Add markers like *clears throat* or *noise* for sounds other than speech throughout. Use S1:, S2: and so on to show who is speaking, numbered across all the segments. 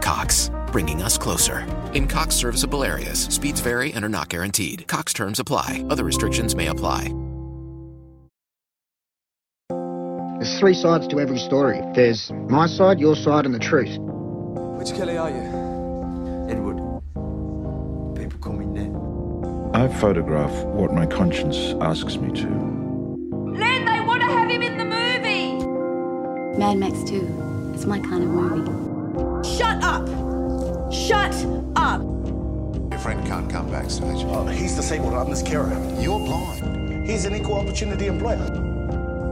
S1: Cox, bringing us closer. In Cox serviceable areas, speeds vary and are not guaranteed. Cox terms apply, other restrictions may apply.
S2: There's three sides to every story. There's my side, your side, and the truth.
S3: Which Kelly are you? Edward. People call me Ned.
S4: I photograph what my conscience asks me to.
S5: Len, they want to have him in the movie!
S6: Mad Max 2. It's my kind of movie.
S5: Shut up! Shut up!
S7: Your friend can't come backstage.
S8: Oh, he's disabled. I'm his carer.
S7: You're blind.
S8: He's an equal opportunity employer.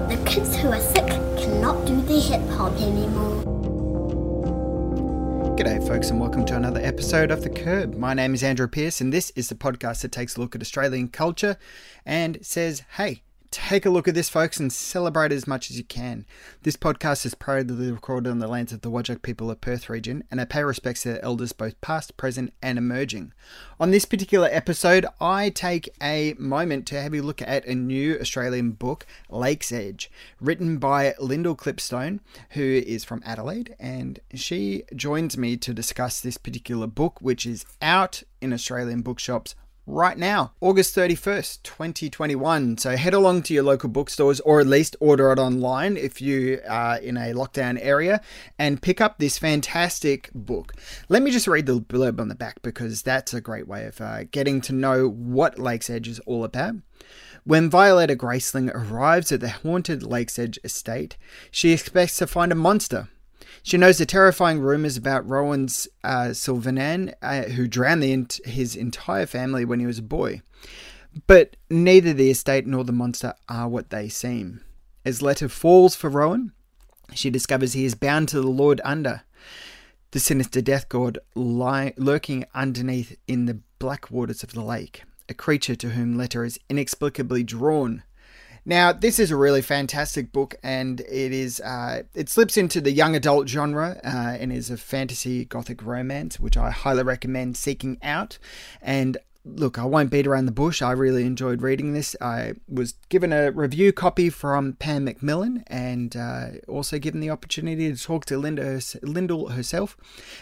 S9: The kids who are sick cannot do the hip hop anymore.
S10: G'day, folks, and welcome to another episode of The Curb. My name is Andrew Peirce, and this is the podcast that takes a look at Australian culture and says, hey, take a look at this, folks, and celebrate as much as you can. This podcast is proudly recorded on the lands of the Whadjuk people of Perth region, and I pay respects to their elders, both past, present, and emerging. On this particular episode, I take a moment to have a look at a new Australian book, Lakesedge, written by Lyndall Clipstone, who is from Adelaide, and she joins me to discuss this particular book, which is out in Australian bookshops right now, August 31st, 2021. So head along to your local bookstores or at least order it online if you are in a lockdown area and pick up this fantastic book. Let me just read the blurb on the back because that's a great way of uh, getting to know what Lakesedge is all about. When Violeta Graceling arrives at the haunted Lakesedge estate, she expects to find a monster. She knows the terrifying rumors about Rowan's uh, Sylvanan, uh, who drowned ent- his entire family when he was a boy. But neither the estate nor the monster are what they seem. As Leta falls for Rowan, she discovers he is bound to the Lord Under, the sinister death god lurking underneath in the black waters of the lake, a creature to whom Leta is inexplicably drawn. Now, this is a really fantastic book, and it is uh, it slips into the young adult genre uh, and is a fantasy gothic romance, which I highly recommend seeking out. And look, I won't beat around the bush. I really enjoyed reading this. I was given a review copy from Pan Macmillan, and uh, also given the opportunity to talk to Linda Lyndall herself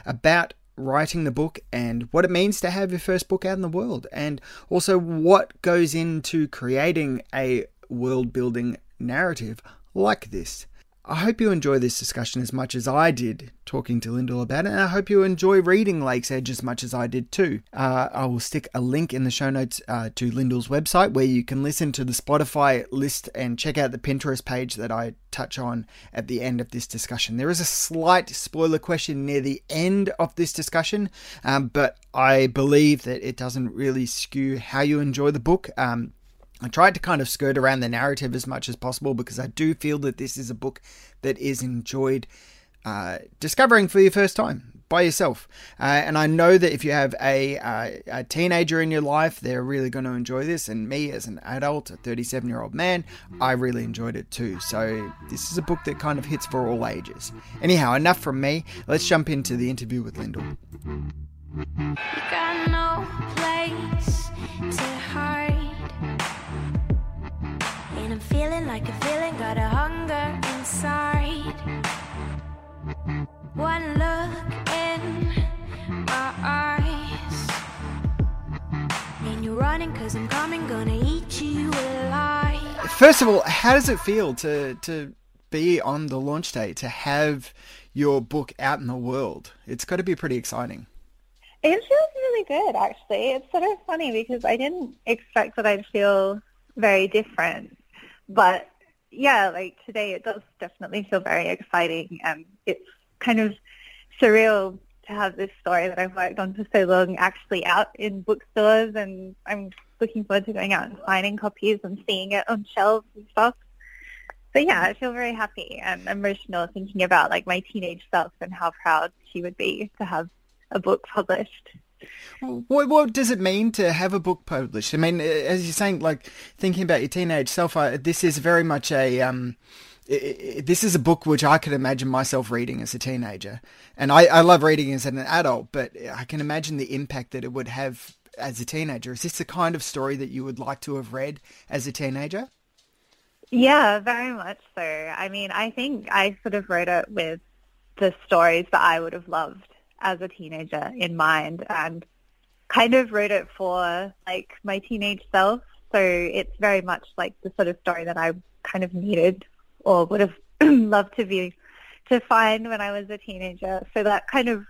S10: about writing the book and what it means to have your first book out in the world, and also what goes into creating a world building narrative like this. I hope you enjoy this discussion as much as I did talking to Lyndall about it, and I hope you enjoy reading Lakesedge as much as I did too. Uh, I will stick a link in the show notes uh, to Lyndall's website where you can listen to the Spotify list and check out the Pinterest page that I touch on at the end of this discussion. There is a slight spoiler question near the end of this discussion, um, but I believe that it doesn't really skew how you enjoy the book. Um, I tried to kind of skirt around the narrative as much as possible because I do feel that this is a book that is enjoyed uh, discovering for your first time by yourself. Uh, and I know that if you have a, uh, a teenager in your life, they're really going to enjoy this. And me, as an adult, a 37 year old man, I really enjoyed it too. So this is a book that kind of hits for all ages. Anyhow, enough from me. Let's jump into the interview with Lyndall.
S11: And I'm feeling like a feeling, got a hunger inside. One look in my eyes. And you're running cause I'm coming, gonna eat you alive.
S10: First of all, how does it feel to, to be on the launch day, to have your book out in the world? It's got to be pretty exciting.
S12: It feels really good, actually. It's sort of funny because I didn't expect that I'd feel very different. But yeah, like today it does definitely feel very exciting and it's kind of surreal to have this story that I've worked on for so long actually out in bookstores and I'm looking forward to going out and finding copies and seeing it on shelves and stuff. So yeah, I feel very happy and emotional thinking about like my teenage self and how proud she would be to have a book published.
S10: What, what does it mean to have a book published? I mean, as you're saying, like thinking about your teenage self, I, this is very much a um, this is a book which I could imagine myself reading as a teenager, and I, I love reading as an adult, but I can imagine the impact that it would have as a teenager. Is this the kind of story that you would like to have read as a teenager?
S12: Yeah, very much so. I mean, I think I sort of wrote it with the stories that I would have loved as a teenager in mind and kind of wrote it for like my teenage self. So it's very much like the sort of story that I kind of needed or would have *clears throat* loved to be to find when I was a teenager. So that kind of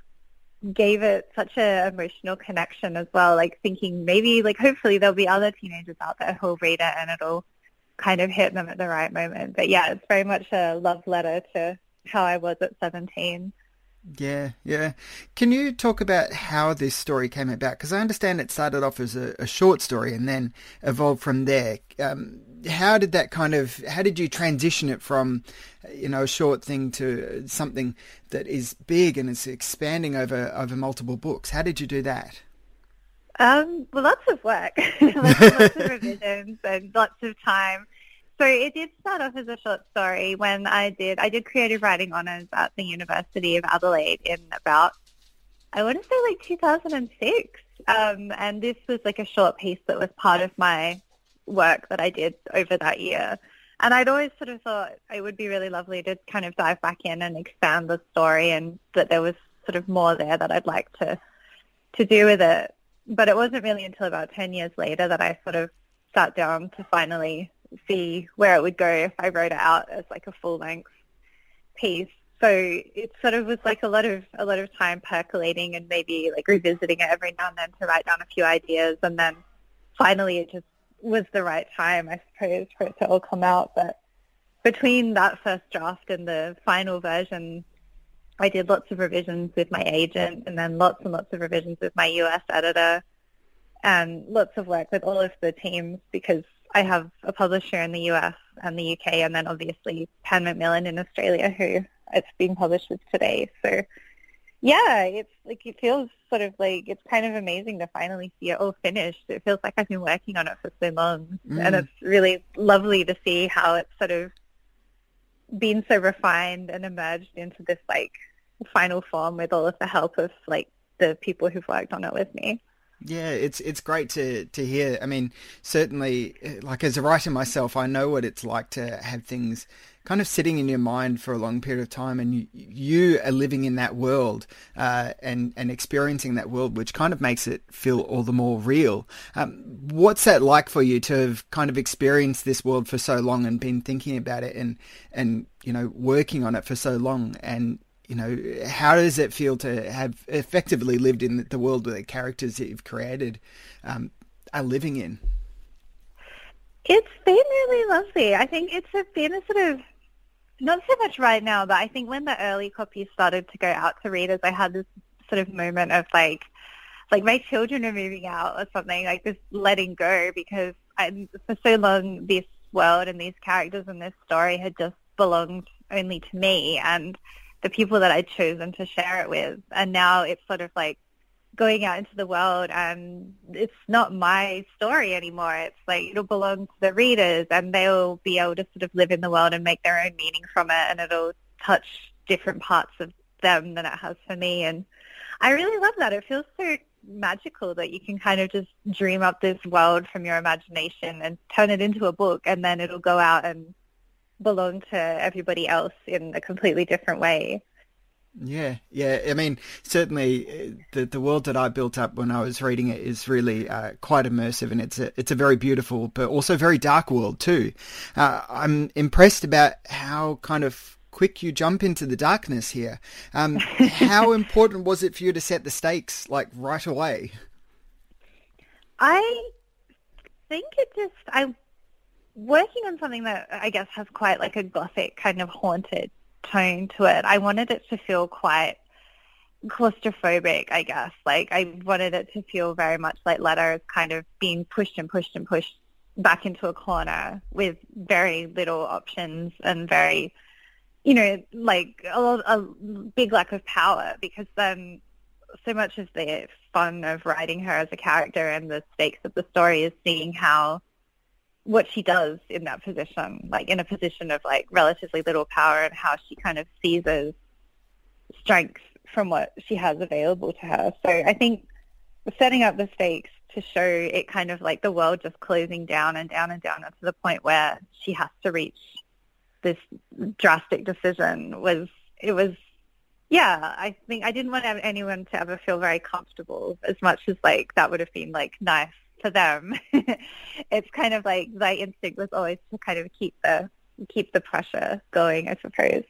S12: gave it such a emotional connection as well. Like thinking maybe like hopefully there'll be other teenagers out there who'll read it and it'll kind of hit them at the right moment. But yeah, it's very much a love letter to how I was at 17.
S10: Yeah, yeah. Can you talk about how this story came about? Because I understand it started off as a, a, short story and then evolved from there. Um, how did that kind of? How did you transition it from, you know, a short thing to something that is big and is expanding over over multiple books? How did you do that?
S12: Um, well, lots of work, *laughs* lots, lots of revisions, and lots of time. So it did start off as a short story when I did I did creative writing honors at the University of Adelaide in about I want to say like 2006. Um, and this was like a short piece that was part of my work that I did over that year. And I'd always sort of thought it would be really lovely to kind of dive back in and expand the story and that there was sort of more there that I'd like to to do with it. But it wasn't really until about 10 years later that I sort of sat down to finally see where it would go if I wrote it out as like a full length piece. So it sort of was like a lot of a lot of time percolating and maybe like revisiting it every now and then to write down a few ideas and then finally it just was the right time I suppose for it to all come out. But between that first draft and the final version I did lots of revisions with my agent and then lots and lots of revisions with my US editor and lots of work with all of the teams because I have a publisher in the US and the UK, and then obviously Pan Macmillan in Australia, who it's being published with today. So, yeah, it's like it feels sort of like it's kind of amazing to finally see it all finished. It feels like I've been working on it for so long, mm. and it's really lovely to see how it's sort of been so refined and emerged into this like final form with all of the help of like the people who've worked on it with me.
S10: Yeah, it's it's great to to hear. I mean, certainly, like as a writer myself, I know what it's like to have things kind of sitting in your mind for a long period of time, and you, you are living in that world uh, and and experiencing that world, which kind of makes it feel all the more real. Um, what's that like for you to have kind of experienced this world for so long and been thinking about it and and you know working on it for so long and you know, how does it feel to have effectively lived in the world where the characters that you've created um, are living in?
S12: It's been really lovely. I think it's been a sort of not so much right now, but I think when the early copies started to go out to readers, I had this sort of moment of like, like my children are moving out or something, like this letting go because I, for so long this world and these characters and this story had just belonged only to me and the people that I'd chosen to share it with. And now it's sort of like going out into the world and it's not my story anymore. It's like it'll belong to the readers and they'll be able to sort of live in the world and make their own meaning from it and it'll touch different parts of them than it has for me. And I really love that. It feels so magical that you can kind of just dream up this world from your imagination and turn it into a book and then it'll go out and belong to everybody else in a completely different way.
S10: Yeah, yeah. I mean, certainly uh, the the world that I built up when I was reading it is really uh, quite immersive, and it's a it's a very beautiful but also very dark world too. Uh, I'm impressed about how kind of quick you jump into the darkness here. Um, *laughs* how important was it for you to set the stakes like right away?
S12: I think it just I working on something that I guess has quite like a gothic kind of haunted tone to it. I wanted it to feel quite claustrophobic, I guess. Like I wanted it to feel very much like Leta's kind of being pushed and pushed and pushed back into a corner with very little options and very, you know, like a, a big lack of power because then so much of the fun of writing her as a character and the stakes of the story is seeing how what she does in that position, like in a position of like relatively little power and how she kind of seizes strength from what she has available to her. So I think setting up the stakes to show it kind of like the world just closing down and down and down to the point where she has to reach this drastic decision was it was yeah i think i didn't want anyone to ever feel very comfortable as much as like that would have been like nice to them. *laughs* It's kind of like my instinct was always to kind of keep the keep the pressure going i suppose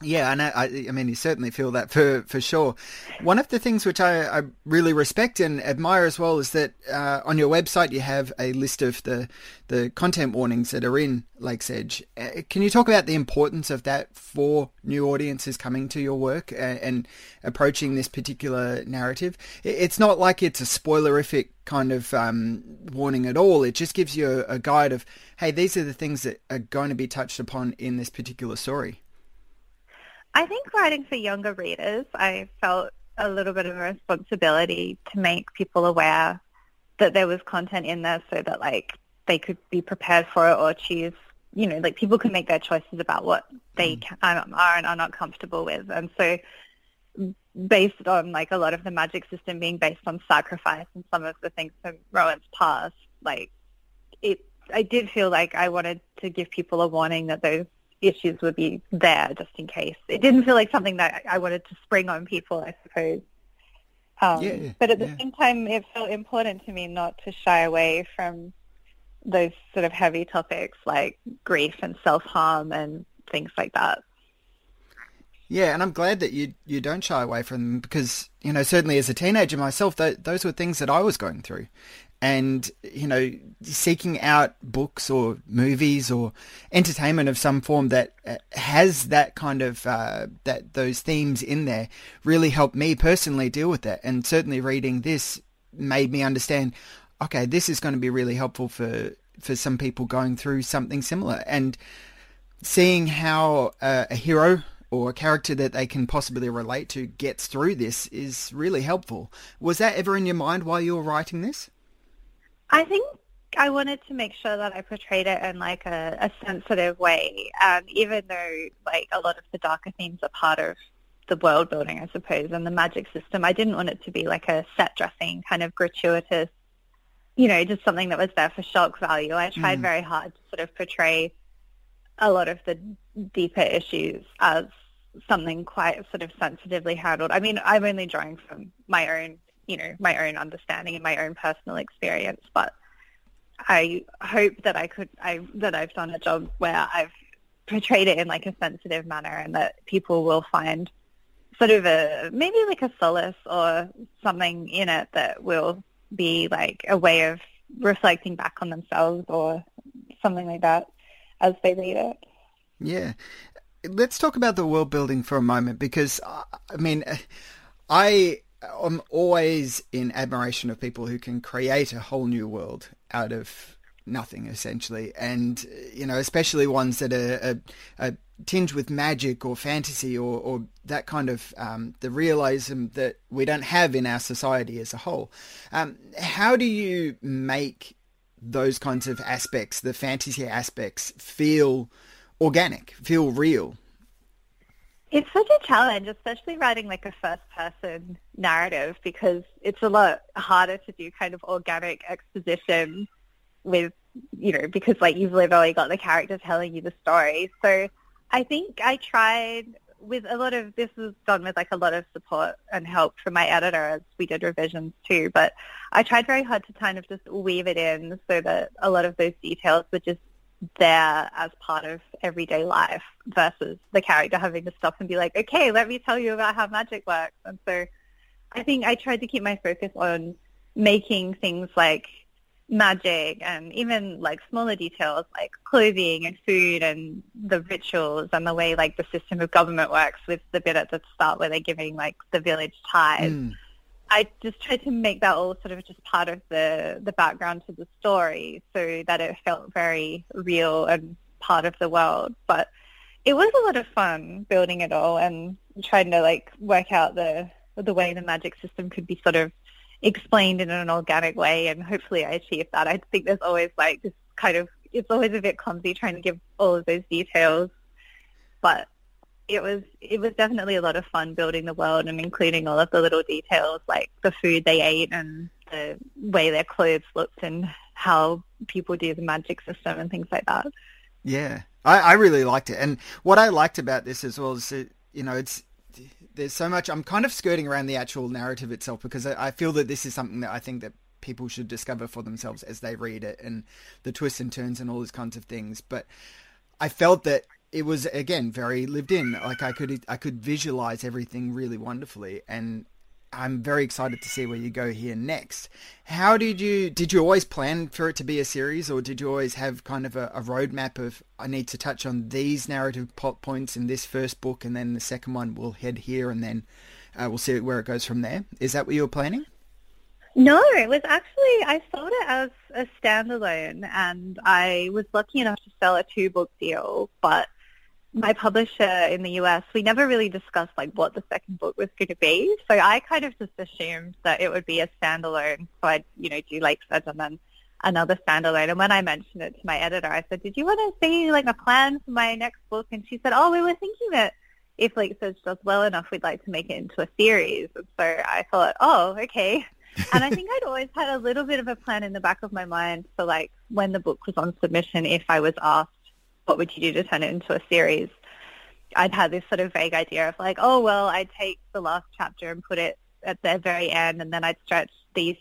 S10: yeah, and I, I mean, you certainly feel that for, for sure. One of the things which I, I really respect and admire as well is that uh, on your website you have a list of the the content warnings that are in Lakesedge. Uh, can you talk about the importance of that for new audiences coming to your work and, and approaching this particular narrative? It's not like it's a spoilerific kind of um, warning at all. It just gives you a, a guide of, hey, these are the things that are going to be touched upon in this particular story.
S12: I think writing for younger readers, I felt a little bit of a responsibility to make people aware that there was content in there so that like they could be prepared for it or choose, you know, like people can make their choices about what they mm. can, are and are not comfortable with. And so based on like a lot of the magic system being based on sacrifice and some of the things from Rowan's past, like it, I did feel like I wanted to give people a warning that those issues would be there just in case. It didn't feel like something that I wanted to spring on people, I suppose. Um, yeah, but at the yeah. same time, it felt important to me not to shy away from those sort of heavy topics like grief and self-harm and things like that.
S10: Yeah, and I'm glad that you you don't shy away from them because you know certainly as a teenager myself, th- those were things that I was going through, and you know seeking out books or movies or entertainment of some form that uh, has that kind of uh, that those themes in there really helped me personally deal with that and certainly reading this made me understand okay this is going to be really helpful for for some people going through something similar and seeing how uh, a hero or a character that they can possibly relate to gets through this is really helpful. Was that ever in your mind while you were writing this?
S12: I think I wanted to make sure that I portrayed it in like a, a sensitive way, um, even though like a lot of the darker themes are part of the world building, I suppose, and the magic system. I didn't want it to be like a set dressing kind of gratuitous, you know, just something that was there for shock value. I tried mm. very hard to sort of portray a lot of the deeper issues as something quite sort of sensitively handled. I mean, I'm only drawing from my own you know, my own understanding and my own personal experience. But I hope that I could, I, that I've done a job where I've portrayed it in like a sensitive manner and that people will find sort of a, maybe like a solace or something in it that will be like a way of reflecting back on themselves or something like that as they read it.
S10: Yeah. Let's talk about the world building for a moment because, uh, I mean, I I'm always in admiration of people who can create a whole new world out of nothing, essentially, and you know, especially ones that are, are, are tinged with magic or fantasy or, or that kind of um, the realism that we don't have in our society as a whole. Um, how do you make those kinds of aspects, the fantasy aspects, feel organic, feel real?
S12: It's such a challenge, especially writing like a first person narrative because it's a lot harder to do kind of organic exposition with, you know, because like you've literally got the character telling you the story. So I think I tried with a lot of, this was done with like a lot of support and help from my editor as we did revisions too, but I tried very hard to kind of just weave it in so that a lot of those details were just there as part of everyday life versus the character having to stop and be like, okay, let me tell you about how magic works. And so I think I tried to keep my focus on making things like magic and even like smaller details like clothing and food and the rituals and the way like the system of government works with the bit at the start where they're giving like the village tithes. Mm. I just tried to make that all sort of just part of the the background to the story, so that it felt very real and part of the world. But it was a lot of fun building it all and trying to like work out the the way the magic system could be sort of explained in an organic way, and hopefully I achieved that. I think there's always like this kind of it's always a bit clumsy trying to give all of those details, but it was it was definitely a lot of fun building the world and including all of the little details like the food they ate and the way their clothes looked and how people do the magic system and things like that.
S10: Yeah, I, I really liked it, and what I liked about this as well is that you know it's there's so much. I'm kind of skirting around the actual narrative itself because I, I feel that this is something that I think that people should discover for themselves as they read it and the twists and turns and all those kinds of things. But I felt that it was again very lived in. Like I could I could visualize everything really wonderfully, and I'm very excited to see where you go here next. How did you did you always plan for it to be a series, or did you always have kind of a, a roadmap of I need to touch on these narrative plot points in this first book, and then the second one we'll head here, and then uh, we'll see where it goes from there. Is that what you were planning?
S12: No, it was actually I sold it as a standalone, and I was lucky enough to sell a two book deal, but my publisher in the US, we never really discussed like what the second book was going to be. So I kind of just assumed that it would be a standalone. So I'd, you know, do Lakesedge and then another standalone. And when I mentioned it to my editor, I said, did you want to see like a plan for my next book? And she said, oh, we were thinking that if Lakesedge does well enough, we'd like to make it into a series. And so I thought, oh, okay. *laughs* and I think I'd always had a little bit of a plan in the back of my mind for like when the book was on submission, if I was asked what would you do to turn it into a series? I'd had this sort of vague idea of like, oh, well, I'd take the last chapter and put it at the very end and then I'd stretch these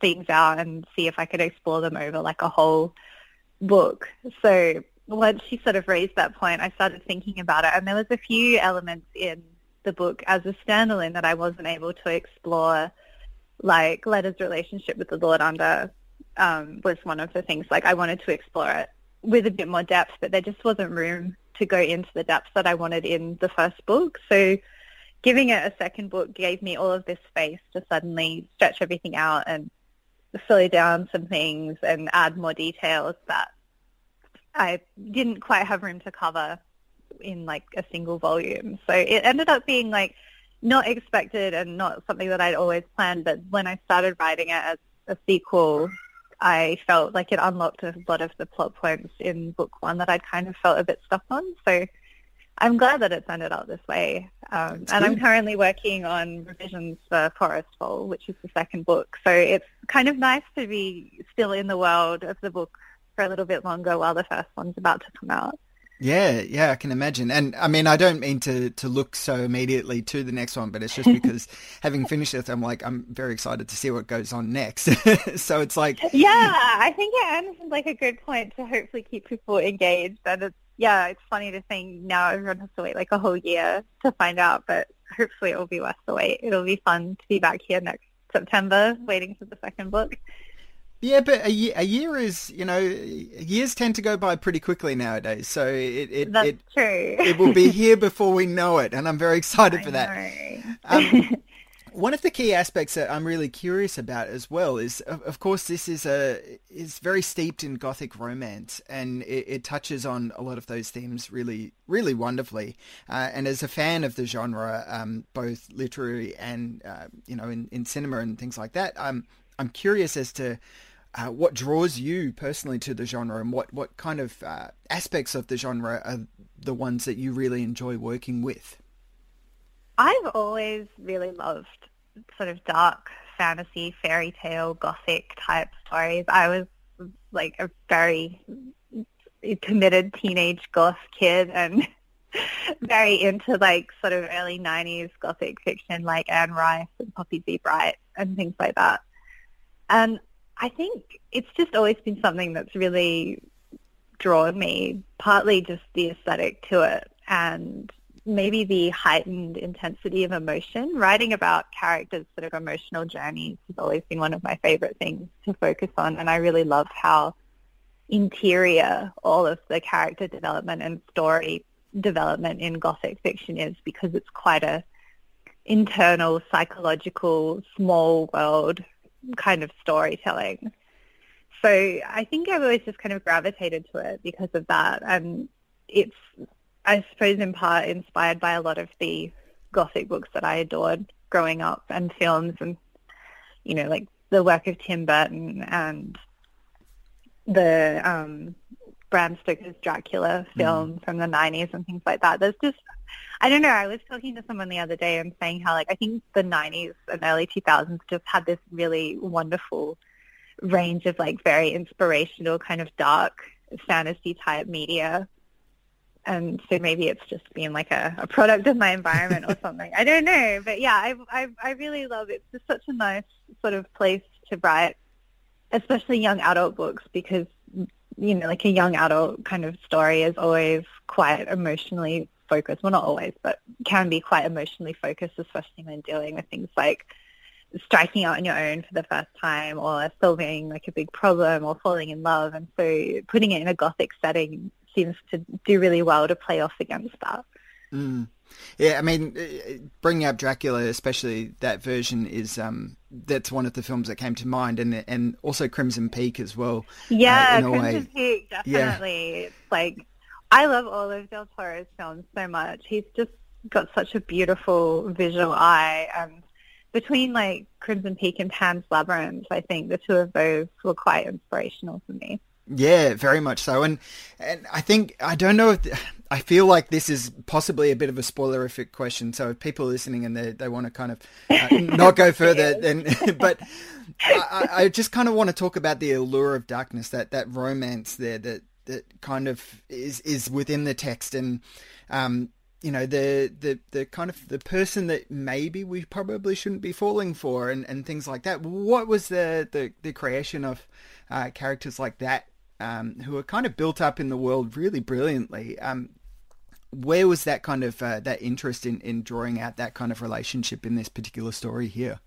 S12: things out and see if I could explore them over like a whole book. So once she sort of raised that point, I started thinking about it and there was a few elements in the book as a standalone that I wasn't able to explore, like Leta's relationship with the Lord Under um, was one of the things. Like I wanted to explore it with a bit more depth, but there just wasn't room to go into the depths that I wanted in the first book. So giving it a second book gave me all of this space to suddenly stretch everything out and slow down some things and add more details that I didn't quite have room to cover in like a single volume. So it ended up being like not expected and not something that I'd always planned. But when I started writing it as a sequel, I felt like it unlocked a lot of the plot points in book one that I'd kind of felt a bit stuck on. So I'm glad that it's ended up this way. Um, and I'm currently working on revisions for Forest Fall, which is the second book. So it's kind of nice to be still in the world of the book for a little bit longer while the first one's about to come out.
S10: Yeah, yeah, I can imagine. And I mean, I don't mean to, to look so immediately to the next one, but it's just *laughs* because having finished it, I'm like, I'm very excited to see what goes on next. *laughs* so it's like.
S12: Yeah, I think it ends like a good point to hopefully keep people engaged. And it's, yeah, it's funny to think now everyone has to wait like a whole year to find out, but hopefully it will be worth the wait. It'll be fun to be back here next September waiting for the second book.
S10: Yeah, but a year, a year is, you know, years tend to go by pretty quickly nowadays. So it it
S12: That's
S10: it,
S12: true.
S10: it will be here *laughs* before we know it, and I'm very excited for that. Um, *laughs* one of the key aspects that I'm really curious about as well is, of, of course, this is a is very steeped in gothic romance, and it, it touches on a lot of those themes really, really wonderfully. Uh, and as a fan of the genre, um, both literary and uh, you know in, in cinema and things like that, I'm I'm curious as to uh, what draws you personally to the genre and what, what kind of uh, aspects of the genre are the ones that you really enjoy working with?
S12: I've always really loved sort of dark fantasy, fairy tale, gothic type stories. I was like a very committed teenage goth kid and *laughs* very into like sort of early 90s gothic fiction like Anne Rice and Poppy Z. Brite and things like that. And I think it's just always been something that's really drawn me, partly just the aesthetic to it and maybe the heightened intensity of emotion. Writing about characters' sort of emotional journeys has always been one of my favorite things to focus on and I really love how interior all of the character development and story development in gothic fiction is because it's quite a internal psychological small world kind of storytelling. So I think I've always just kind of gravitated to it because of that. And it's, I suppose, in part inspired by a lot of the Gothic books that I adored growing up and films and you know like the work of Tim Burton and the um, Bram Stoker's Dracula film mm. from the 90s and things like that. There's just, I don't know, I was talking to someone the other day and saying how, like, I think the 90s and early 2000s just had this really wonderful range of, like, very inspirational kind of dark fantasy type media. And so maybe it's just being like a, a product of my environment or *laughs* something. I don't know. But yeah, I, I, I really love it. It's just such a nice sort of place to write, especially young adult books because you know, like a young adult kind of story is always quite emotionally focused. Well, not always, but can be quite emotionally focused, especially when dealing with things like striking out on your own for the first time or solving like a big problem or falling in love. And so putting it in a gothic setting seems to do really well to play off against that.
S10: Mm. Yeah, I mean, uh, bringing up Dracula, especially that version, is um, that's one of the films that came to mind, and and also Crimson Peak as well.
S12: Yeah, uh, Crimson Peak definitely. Yeah. Like, I love all of Del Toro's films so much. He's just got such a beautiful visual eye, and between like Crimson Peak and Pan's Labyrinth, I think the two of those were quite inspirational for me.
S10: Yeah, very much so. And and I think I don't know if *sighs* I feel like this is possibly a bit of a spoilerific question. So if people are listening and they they want to kind of uh, *laughs* not go further, then *laughs* but I, I just kind of want to talk about the allure of darkness, that that romance there that that kind of is is within the text and um you know the the the kind of the person that maybe we probably shouldn't be falling for and and things like that what was the the, the creation of uh, characters like that um, who are kind of built up in the world really brilliantly. Um, where was that kind of uh, that interest in, in drawing out that kind of relationship in this particular story here?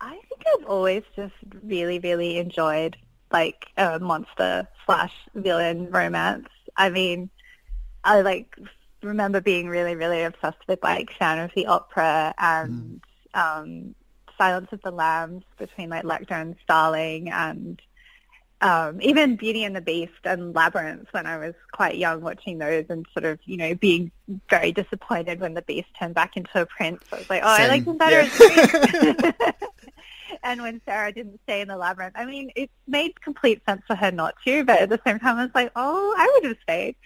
S12: I think I've always just really, really enjoyed like a monster slash villain romance. I mean, I like remember being really, really obsessed with like Phantom of the Opera and mm. um, Silence of the Lambs between like Lecter and Starling and um, even Beauty and the Beast and Labyrinth when I was quite young watching those and sort of, you know, being very disappointed when the Beast turned back into a prince. I was like, oh, Same. I like him better yeah. *laughs* *laughs* and when Sarah didn't stay in the Labyrinth, I mean, it made complete sense for her not to, but at the same time I was like, oh, I would have stayed.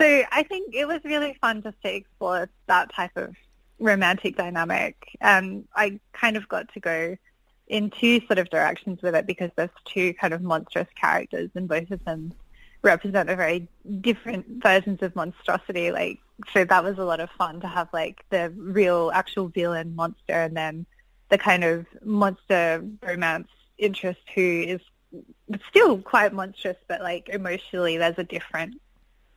S12: So I think it was really fun just to explore that type of romantic dynamic. And I kind of got to go in two sort of directions with it because there's two kind of monstrous characters and both of them represent a very different versions of monstrosity. Like, so that was a lot of fun to have like the real actual villain monster and then the kind of monster romance interest who is still quite monstrous, but like emotionally there's a different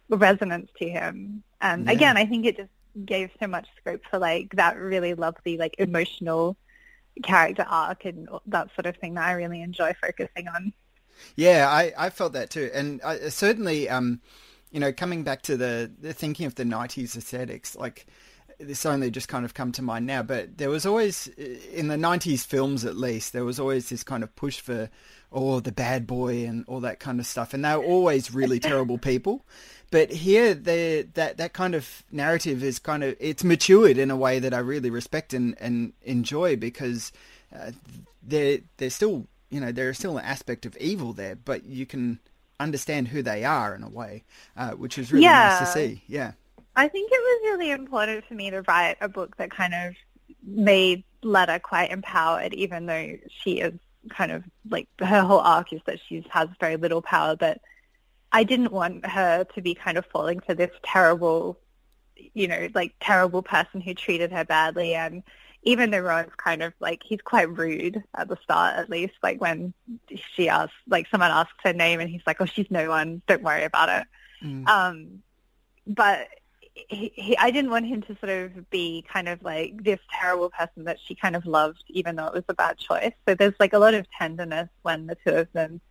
S12: resonance to him. And yeah. again, I think it just gave so much scope for like that really lovely like emotional character arc and that sort of thing that I really enjoy focusing on.
S10: Yeah, I, I felt that too, and I, certainly, um, you know, coming back to the, the thinking of the '90s aesthetics, like this only just kind of come to mind now, but there was always in the '90s films, at least, there was always this kind of push for, oh, the bad boy and all that kind of stuff, and they were always really *laughs* terrible people. But here, that that kind of narrative is kind of it's matured in a way that I really respect and, and enjoy because uh, there there's still you know there's still an aspect of evil there, but you can understand who they are in a way, uh, which is really yeah. nice to see. Yeah,
S12: I think it was really important for me to write a book that kind of made Leta quite empowered, even though she is kind of like her whole arc is that she has very little power, but I didn't want her to be kind of falling for this terrible, you know, like terrible person who treated her badly. And even though Rowan's kind of like, he's quite rude at the start, at least, like when she asks, like someone asks her name and he's like, oh, she's no one, don't worry about it. Mm. Um, but he, he, I didn't want him to sort of be kind of like this terrible person that she kind of loved, even though it was a bad choice. So there's like a lot of tenderness when the two of them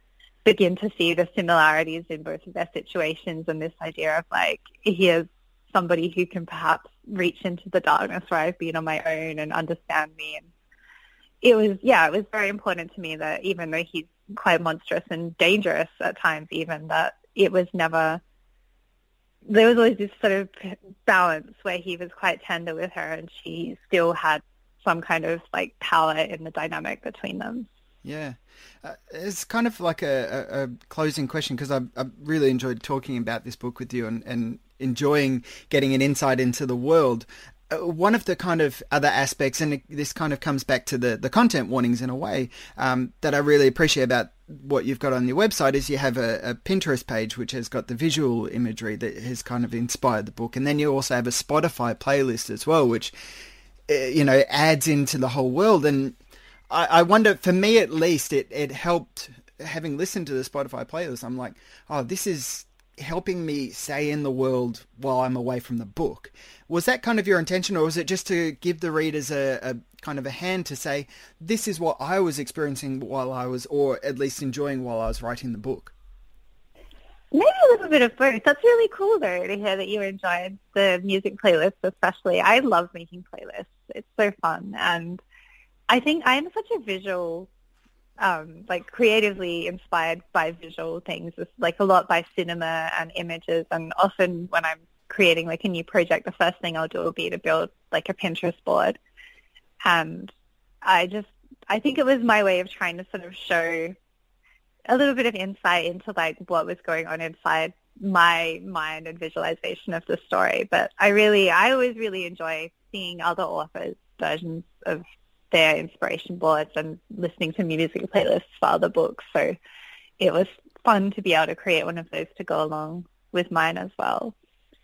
S12: begin to see the similarities in both of their situations and this idea of like here's somebody who can perhaps reach into the darkness where I've been on my own and understand me and it was yeah it was very important to me that even though he's quite monstrous and dangerous at times even that it was never there was always this sort of balance where he was quite tender with her and she still had some kind of like power in the dynamic between them.
S10: Yeah. Uh, it's kind of like a, a, a closing question because I, I, really enjoyed talking about this book with you and, and enjoying getting an insight into the world. Uh, one of the kind of other aspects, and this kind of comes back to the, the content warnings in a way, um, that I really appreciate about what you've got on your website is you have a, a, Pinterest page which has got the visual imagery that has kind of inspired the book, and then you also have a Spotify playlist as well, which uh, you know adds into the whole world. And I, I wonder, for me at least, it it helped having listened to the Spotify playlist. I'm like, oh, this is helping me stay in the world while I'm away from the book. Was that kind of your intention, or was it just to give the readers a, a, kind of a hand to say, this is what I was experiencing while I was, or at least enjoying while I was writing the book?
S12: Maybe a little bit of both. That's really cool, though, to hear that you enjoyed the music playlist, especially. I love making playlists. It's so fun. And I think I'm such a visual um, like creatively inspired by visual things, it's like a lot by cinema and images. And often when I'm creating like a new project, the first thing I'll do will be to build like a Pinterest board. And I just, I think it was my way of trying to sort of show a little bit of insight into like what was going on inside my mind and visualization of the story. But I really, I always really enjoy seeing other authors' versions of their inspiration boards and listening to music playlists for other books. So it was fun to be able to create one of those to go along with mine as well.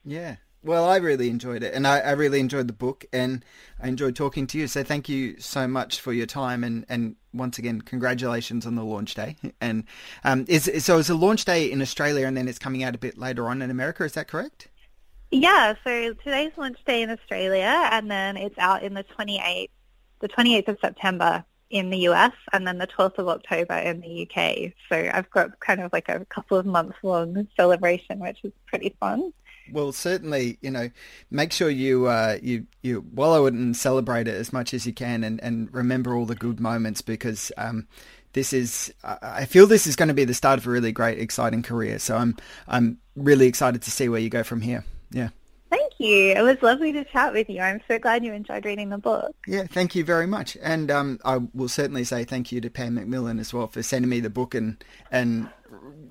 S10: Yeah. Well, I really enjoyed it, and I, I really enjoyed the book, and I enjoyed talking to you. So, thank you so much for your time, and, and once again, congratulations on the launch day. *laughs* And um, is so it's a launch day in Australia, and then it's coming out a bit later on in America. Is that correct?
S12: Yeah. So today's launch day in Australia, and then it's out in the 28th the 28th of September in the US and then the 12th of October in the UK. So I've got kind of like a couple of months long celebration, which is pretty fun.
S10: Well, certainly, you know, make sure you uh, you you wallow it and celebrate it as much as you can, and, and remember all the good moments because um, this is I feel this is going to be the start of a really great, exciting career. So I'm I'm really excited to see where you go from here. Yeah
S12: you. It was lovely to chat with you. I'm so glad you enjoyed reading the book.
S10: Yeah, thank you very much. And um, I will certainly say thank you to Pan Macmillan as well for sending me the book and and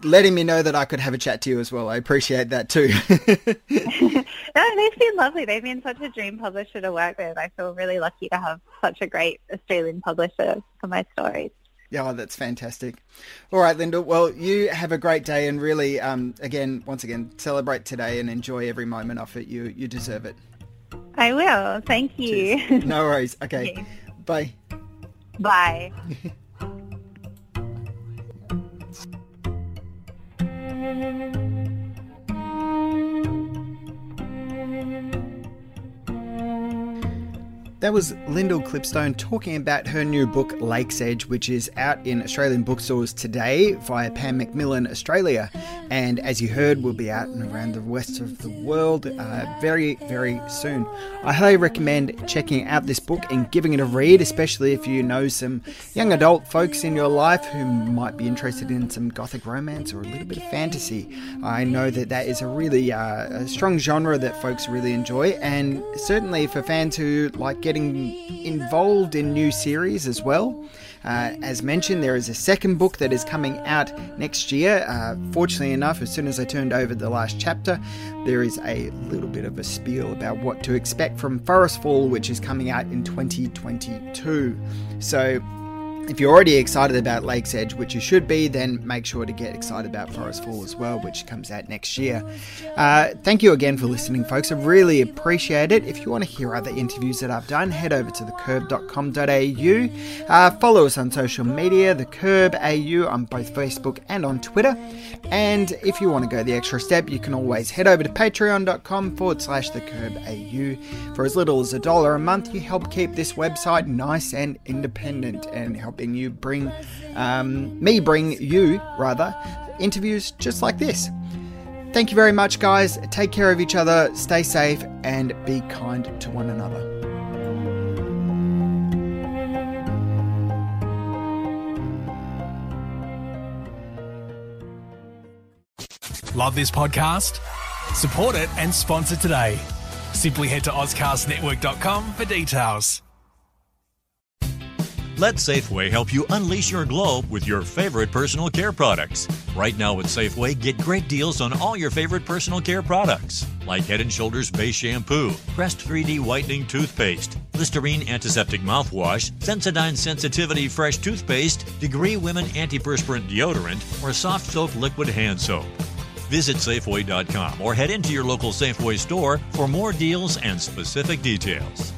S10: letting me know that I could have a chat to you as well. I appreciate that too. *laughs* *laughs*
S12: no, they've been lovely. They've been such a dream publisher to work with. I feel really lucky to have such a great Australian publisher for my stories.
S10: Yeah, that's fantastic. All right, Linda. Well, you have a great day and really, um, again, once again, celebrate today and enjoy every moment of it. You you deserve it.
S12: I will. Thank you.
S10: Cheers. No worries. *laughs* Okay. okay. Bye.
S12: Bye. *laughs*
S10: That was Lyndall Clipstone talking about her new book, Lakesedge, which is out in Australian bookstores today via Pan Macmillan Australia. And as you heard, will be out and around the rest of the world uh, very, very soon. I highly recommend checking out this book and giving it a read, especially if you know some young adult folks in your life who might be interested in some gothic romance or a little bit of fantasy. I know that that is a really uh, a strong genre that folks really enjoy, and certainly for fans who like getting involved in new series as well. Uh, as mentioned, there is a second book that is coming out next year. Uh, fortunately enough, as soon as I turned over the last chapter, there is a little bit of a spiel about what to expect from Forestfall, which is coming out in 2022. So if you're already excited about Lakesedge, which you should be, then make sure to get excited about Forestfall as well, which comes out next year. Uh, thank you again for listening, folks. I really appreciate it. If you want to hear other interviews that I've done, head over to thecurb.com.au. Uh, follow us on social media, The Curb AU, on both Facebook and on Twitter. And if you want to go the extra step, you can always head over to patreon.com forward slash The Curb AU. For as little as a dollar a month, you help keep this website nice and independent and help helping you bring um, me bring you rather interviews just like this. Thank you very much, guys. Take care of each other, stay safe, and be kind to one another.
S13: Love this podcast? Support it and sponsor today. Simply head to AuscastNetwork.com for details.
S14: Let Safeway help you unleash your glow with your favorite personal care products. Right now at Safeway, get great deals on all your favorite personal care products, like Head & Shoulders Base Shampoo, Crest 3D Whitening Toothpaste, Listerine Antiseptic Mouthwash, Sensodyne Sensitivity Fresh Toothpaste, Degree Women Antiperspirant Deodorant, or Soft Soap Liquid Hand Soap. Visit Safeway.com or head into your local Safeway store for more deals and specific details.